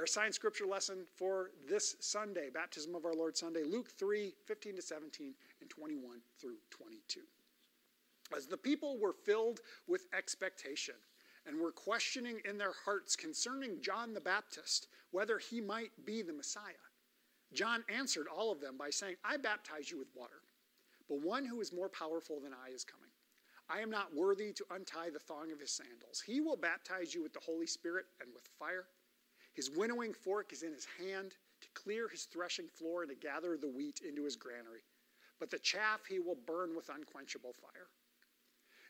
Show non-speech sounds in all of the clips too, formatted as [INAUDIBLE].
Our assigned scripture lesson for this Sunday, Baptism of our Lord Sunday, Luke 3 15 to 17 and 21 through 22. As the people were filled with expectation and were questioning in their hearts concerning John the Baptist whether he might be the Messiah, John answered all of them by saying, I baptize you with water, but one who is more powerful than I is coming. I am not worthy to untie the thong of his sandals. He will baptize you with the Holy Spirit and with fire. His winnowing fork is in his hand to clear his threshing floor and to gather the wheat into his granary. But the chaff he will burn with unquenchable fire.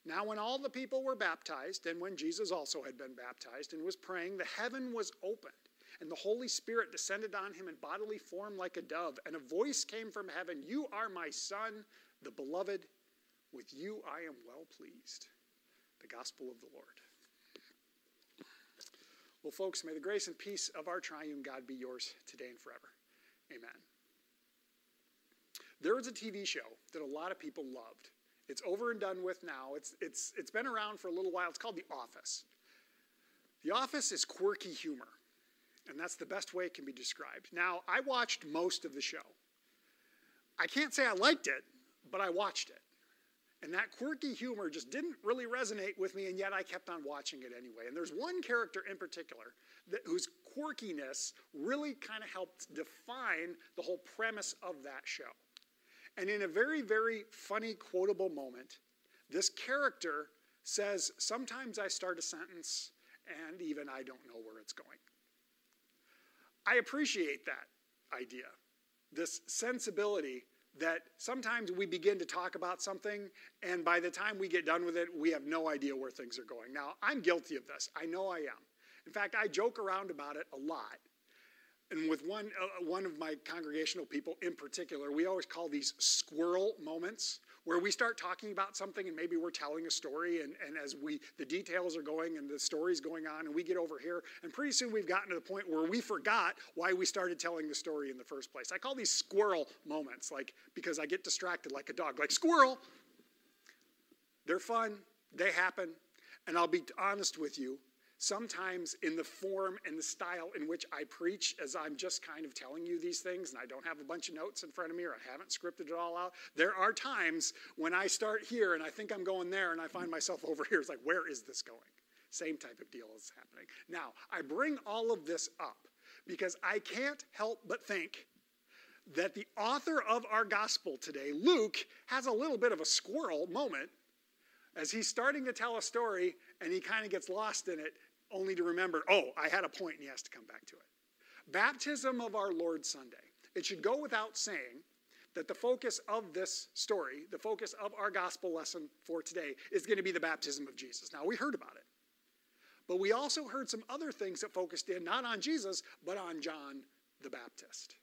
Now, when all the people were baptized, and when Jesus also had been baptized and was praying, the heaven was opened, and the Holy Spirit descended on him in bodily form like a dove. And a voice came from heaven You are my Son, the beloved. With you I am well pleased. The gospel of the Lord. Well, folks, may the grace and peace of our triune God be yours today and forever. Amen. There was a TV show that a lot of people loved. It's over and done with now. It's, it's, it's been around for a little while. It's called The Office. The Office is quirky humor, and that's the best way it can be described. Now, I watched most of the show. I can't say I liked it, but I watched it. And that quirky humor just didn't really resonate with me, and yet I kept on watching it anyway. And there's one character in particular that, whose quirkiness really kind of helped define the whole premise of that show. And in a very, very funny, quotable moment, this character says, Sometimes I start a sentence, and even I don't know where it's going. I appreciate that idea, this sensibility that sometimes we begin to talk about something, and by the time we get done with it, we have no idea where things are going. Now, I'm guilty of this. I know I am. In fact, I joke around about it a lot. And with one, uh, one of my congregational people in particular, we always call these squirrel moments where we start talking about something and maybe we're telling a story and, and as we the details are going and the story's going on and we get over here and pretty soon we've gotten to the point where we forgot why we started telling the story in the first place. I call these squirrel moments like because i get distracted like a dog. Like squirrel they're fun they happen and i'll be honest with you sometimes in the form and the style in which I preach, as I'm just kind of telling you these things, and I don't have a bunch of notes in front of me or I haven't scripted it all out. There are times when I start here and I think I'm going there and I find myself [LAUGHS] over here. It's like, where is this going? Same type of deal is happening. Now, I bring all of this up because I can't help but think that the author of our gospel today, Luke, has a little bit of a squirrel moment as he's starting to tell a story and he kind of gets lost in it only to remember, oh, I had a point, and he has to come back to it. Baptism of our Lord Sunday. It should go without saying that the focus of this story, the focus of our gospel lesson for today, is going to be the baptism of Jesus. Now, we heard about it. But we also heard some other things that focused in not on Jesus, but on John the Baptist.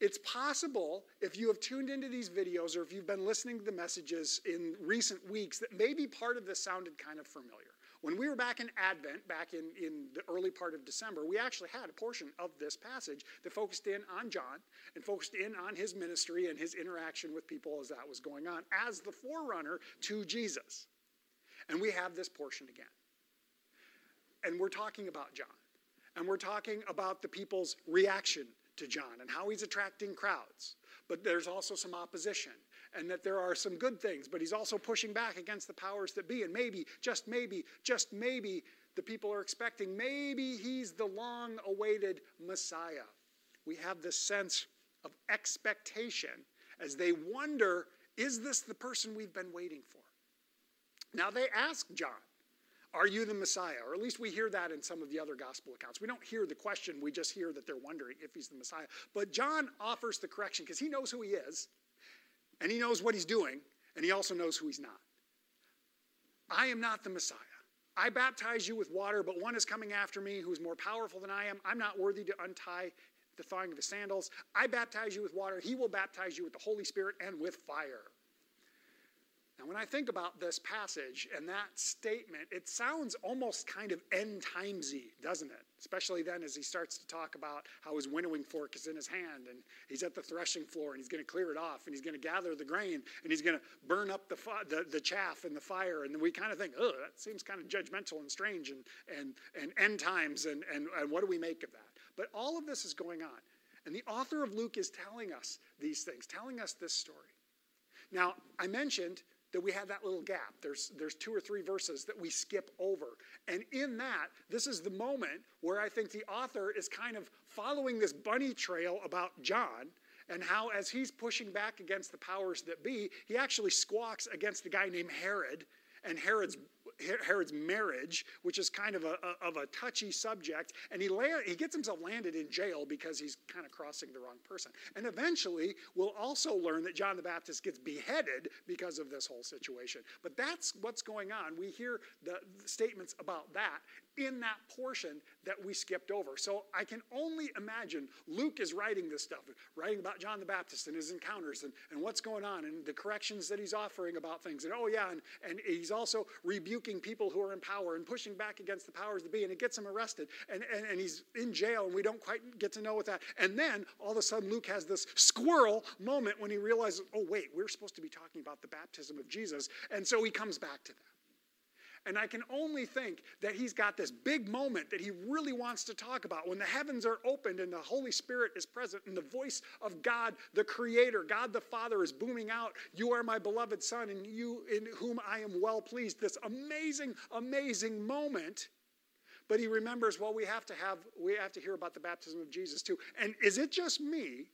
It's possible, if you have tuned into these videos or if you've been listening to the messages in recent weeks, that maybe part of this sounded kind of familiar. When we were back in Advent, back in, in the early part of December, we actually had a portion of this passage that focused in on John and focused in on his ministry and his interaction with people as that was going on as the forerunner to Jesus. And we have this portion again. And we're talking about John. And we're talking about the people's reaction to John and how he's attracting crowds. But there's also some opposition and that there are some good things, but he's also pushing back against the powers that be. And maybe, just maybe, just maybe, the people are expecting maybe he's the long awaited Messiah. We have this sense of expectation as they wonder is this the person we've been waiting for? Now they ask John, Are you the Messiah? Or at least we hear that in some of the other gospel accounts. We don't hear the question, we just hear that they're wondering if he's the Messiah. But John offers the correction because he knows who he is and he knows what he's doing, and he also knows who he's not. I am not the Messiah. I baptize you with water, but one is coming after me who is more powerful than I am. I'm not worthy to untie the thong of his sandals. I baptize you with water. He will baptize you with the Holy Spirit and with fire. Now, when I think about this passage and that statement, it sounds almost kind of end timesy, doesn't it? Especially then, as he starts to talk about how his winnowing fork is in his hand and he's at the threshing floor and he's going to clear it off and he's going to gather the grain and he's going to burn up the, the, the chaff in the fire. And we kind of think, oh, that seems kind of judgmental and strange and, and, and end times and, and, and what do we make of that? But all of this is going on. And the author of Luke is telling us these things, telling us this story. Now, I mentioned that we have that little gap. There's, there's two or three verses that we skip over. And in that, this is the moment where I think the author is kind of following this bunny trail about John and how, as he's pushing back against the powers that be, he actually squawks against a guy named Herod and Herod's Herod's marriage, which is kind of a, of a touchy subject, and he land, he gets himself landed in jail because he's kind of crossing the wrong person. And eventually, we'll also learn that John the Baptist gets beheaded because of this whole situation. But that's what's going on. We hear the statements about that in that portion that we skipped over. So I can only imagine Luke is writing this stuff, writing about John the Baptist and his encounters and, and what's going on and the corrections that he's offering about things. And oh, yeah, and, and he's also rebuking people who are in power and pushing back against the powers that be, and it gets him arrested. And, and, and he's in jail, and we don't quite get to know what that. And then all of a sudden, Luke has this squirrel moment when he realizes, oh, wait, we're supposed to be talking about the baptism of Jesus. And so he comes back to that. And I can only think that he's got this big moment that he really wants to talk about when the heavens are opened and the Holy Spirit is present and the voice of God, the Creator, God the Father, is booming out, You are my beloved Son, and you in whom I am well pleased. This amazing, amazing moment. But he remembers, well, we have to have, we have to hear about the baptism of Jesus too. And is it just me?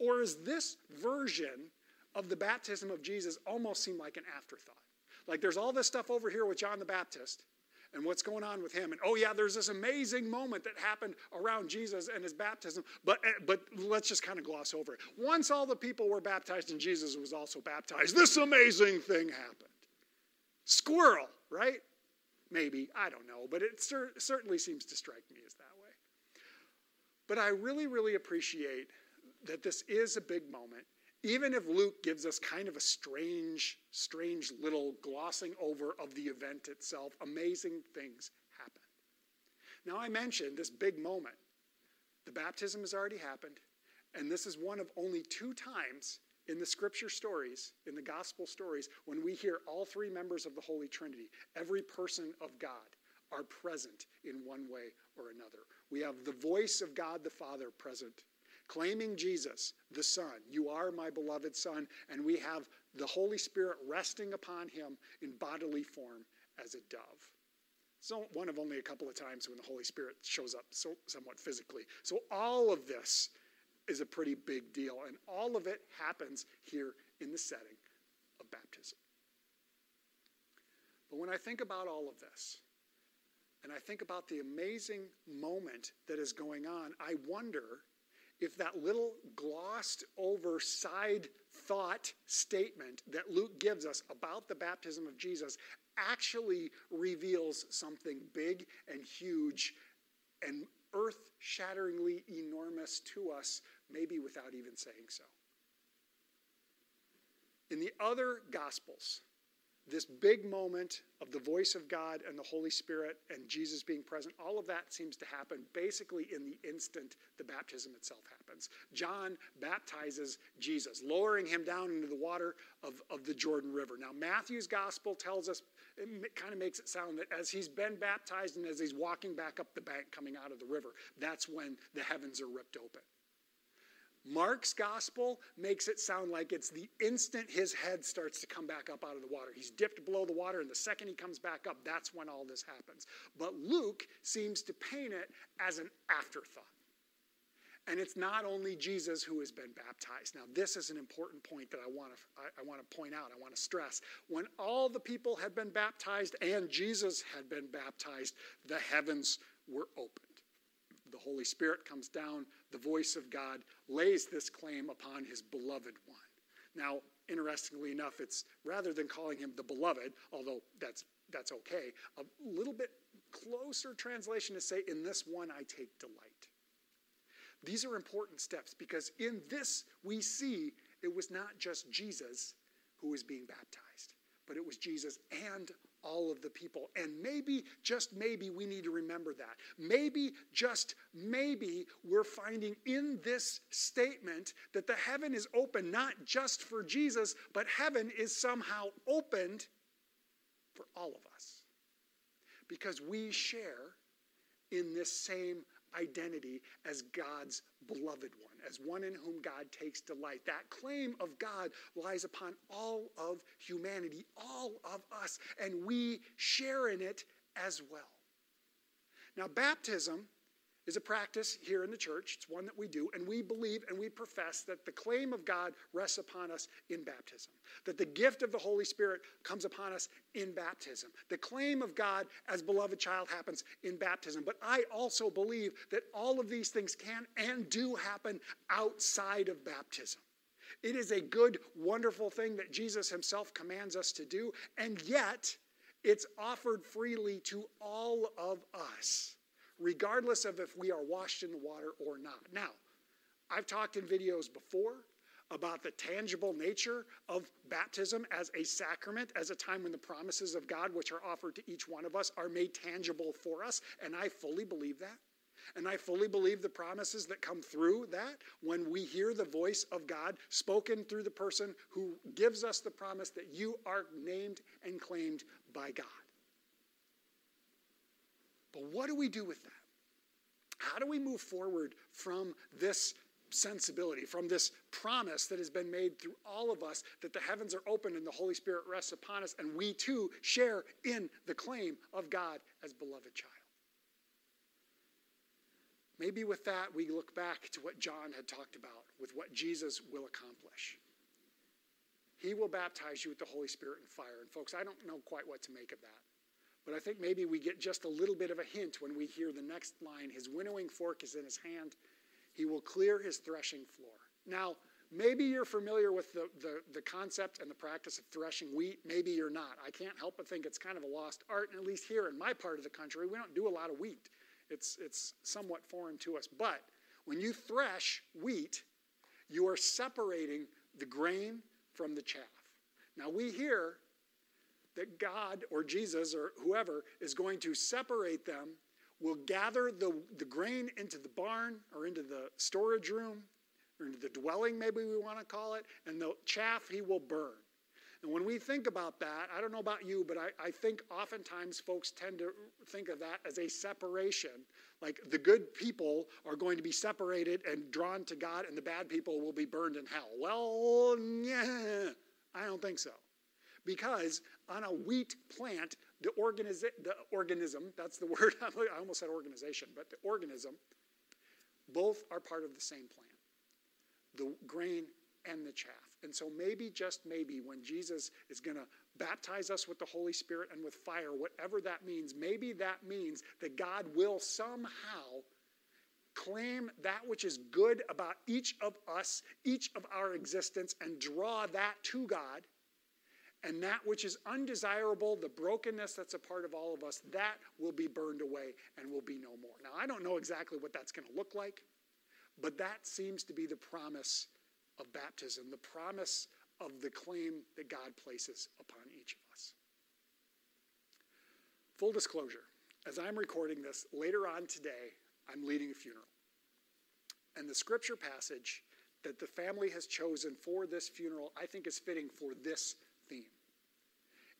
Or is this version of the baptism of Jesus almost seem like an afterthought? Like there's all this stuff over here with John the Baptist and what's going on with him. And oh yeah, there's this amazing moment that happened around Jesus and his baptism. But eh, but let's just kind of gloss over it. Once all the people were baptized and Jesus was also baptized, this amazing thing happened. Squirrel, right? Maybe I don't know, but it cer- certainly seems to strike me as that way. But I really, really appreciate that this is a big moment even if Luke gives us kind of a strange, strange little glossing over of the event itself, amazing things happen. Now, I mentioned this big moment. The baptism has already happened, and this is one of only two times in the scripture stories, in the gospel stories, when we hear all three members of the Holy Trinity, every person of God, are present in one way or another. We have the voice of God the Father present claiming Jesus, the Son. You are my beloved Son. And we have the Holy Spirit resting upon him in bodily form as a dove. So, one of only a couple of times when the Holy Spirit shows up so, somewhat physically. So, all of this is a pretty big deal. And all of it happens here in the setting of baptism. But when I think about all of this, and I think about the amazing moment that is going on, I wonder if that little glossed over side thought statement that Luke gives us about the baptism of Jesus actually reveals something big and huge and earth shatteringly enormous to us, maybe without even saying so. In the other Gospels, this big moment of the voice of God and the Holy Spirit and Jesus being present, all of that seems to happen basically in the instant the baptism itself happens. John baptizes Jesus, lowering him down into the water of, of the Jordan River. Now, Matthew's gospel tells us, it kind of makes it sound that as he's been baptized and as he's walking back up the bank coming out of the river, that's when the heavens are ripped open. Mark's gospel makes it sound like it's the instant his head starts to come back up out of the water. He's dipped below the water, and the second he comes back up, that's when all this happens. But Luke seems to paint it as an afterthought. And it's not only Jesus who has been baptized. Now, this is an important point that I want to I, I want to point out. I want to stress. When all the people had been baptized and Jesus had been baptized, the heavens were opened the Holy Spirit comes down, the voice of God lays this claim upon his beloved one. Now, interestingly enough, it's rather than calling him the beloved, although that's that's okay, a little bit closer translation to say, In this one I take delight. These are important steps because in this we see it was not just Jesus who was being baptized, but it was Jesus and all of the people. And maybe, just maybe, we need to remember that. Maybe, just maybe, we're finding in this statement that the heaven is open not just for Jesus, but heaven is somehow opened for all of us. Because we share in this same identity as God's beloved one as one in whom God takes delight. That claim of God lies upon all of humanity, all of us, and we share in it as well. Now, baptism is a practice here in the church. It's one that we do, and we believe and we profess that the claim of God rests upon us in baptism, that the gift of the Holy Spirit comes upon us in baptism. The claim of God as beloved child happens in baptism. But I also believe that all of these things can and do happen outside of baptism. It is a good, wonderful thing that Jesus himself commands us to do, and yet it's offered freely to all of us regardless of if we are washed in the water or not. Now, I've talked in videos before about the tangible nature of baptism as a sacrament, as a time when the promises of God, which are offered to each one of us, are made tangible for us. And I fully believe that. And I fully believe the promises that come through that when we hear the voice of God spoken through the person who gives us the promise that you are named and claimed by God. But what do we do with that? How do we move forward from this sensibility, from this promise that has been made through all of us that the heavens are open and the Holy Spirit rests upon us, and we too share in the claim of God as beloved child? Maybe with that, we look back to what John had talked about, with what Jesus will accomplish. He will baptize you with the Holy Spirit and fire. And folks, I don't know quite what to make of that. But I think maybe we get just a little bit of a hint when we hear the next line His winnowing fork is in his hand, he will clear his threshing floor. Now, maybe you're familiar with the, the, the, concept and the practice of threshing wheat. Maybe you're not. I can't help but think it's kind of a lost art, and at least here in my part of the country, we don't do a lot of wheat. It's, it's somewhat foreign to us. But when you thresh wheat, you are separating the grain from the chaff. Now, we hear that God or Jesus or whoever is going to separate them, will gather the, the grain into the barn or into the storage room or into the dwelling, maybe we want to call it, and the chaff he will burn. And when we think about that, I don't know about you, but I, I think oftentimes folks tend to think of that as a separation. Like the good people are going to be separated and drawn to God, and the bad people will be burned in hell. Well, yeah, I don't think so because on a wheat plant, the, the organism, that's the [LAUGHS] word, I almost said organization, but the organism, both are part of the same plant the grain and the chaff. And so, maybe, just maybe, when Jesus is going to baptize us with the Holy Spirit and with fire, whatever that means, maybe that means that God will somehow claim that which is good about each of us, each of our existence, and draw that to God and that which is undesirable, the brokenness that's a part of all of us, that will be burned away and will be no more. Now, I don't know exactly what that's going to look like, but that seems to be the promise of baptism, the promise of the claim that God places upon each of us. Full disclosure as I'm recording this, later on today, I'm leading a funeral. And the scripture passage that the family has chosen for this funeral, I think, is fitting for this theme.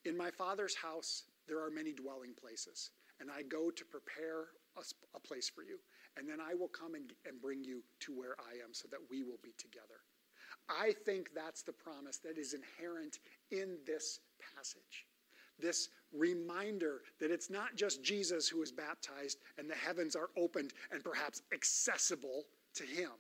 In my Father's house, there are many dwelling places, and I go to prepare a, a place for you. And then I will come and, and bring you to where I am so that we will be together. I think that's the promise that is inherent in this passage. This reminder that it's not just Jesus who is baptized and the heavens are opened and perhaps accessible to him,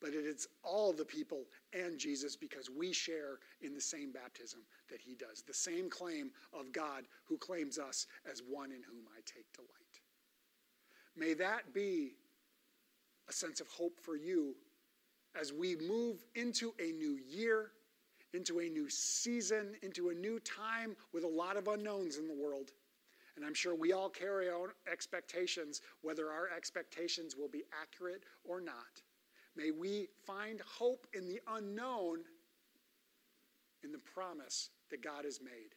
but it is all the people and Jesus because we share in the same baptism that he does, the same claim of God who claims us as one in whom I take delight. May that be a sense of hope for you as we move into a new year, into a new season, into a new time with a lot of unknowns in the world. And I'm sure we all carry our expectations, whether our expectations will be accurate or not. May we find hope in the unknown in the promise that God has made.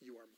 You are mine.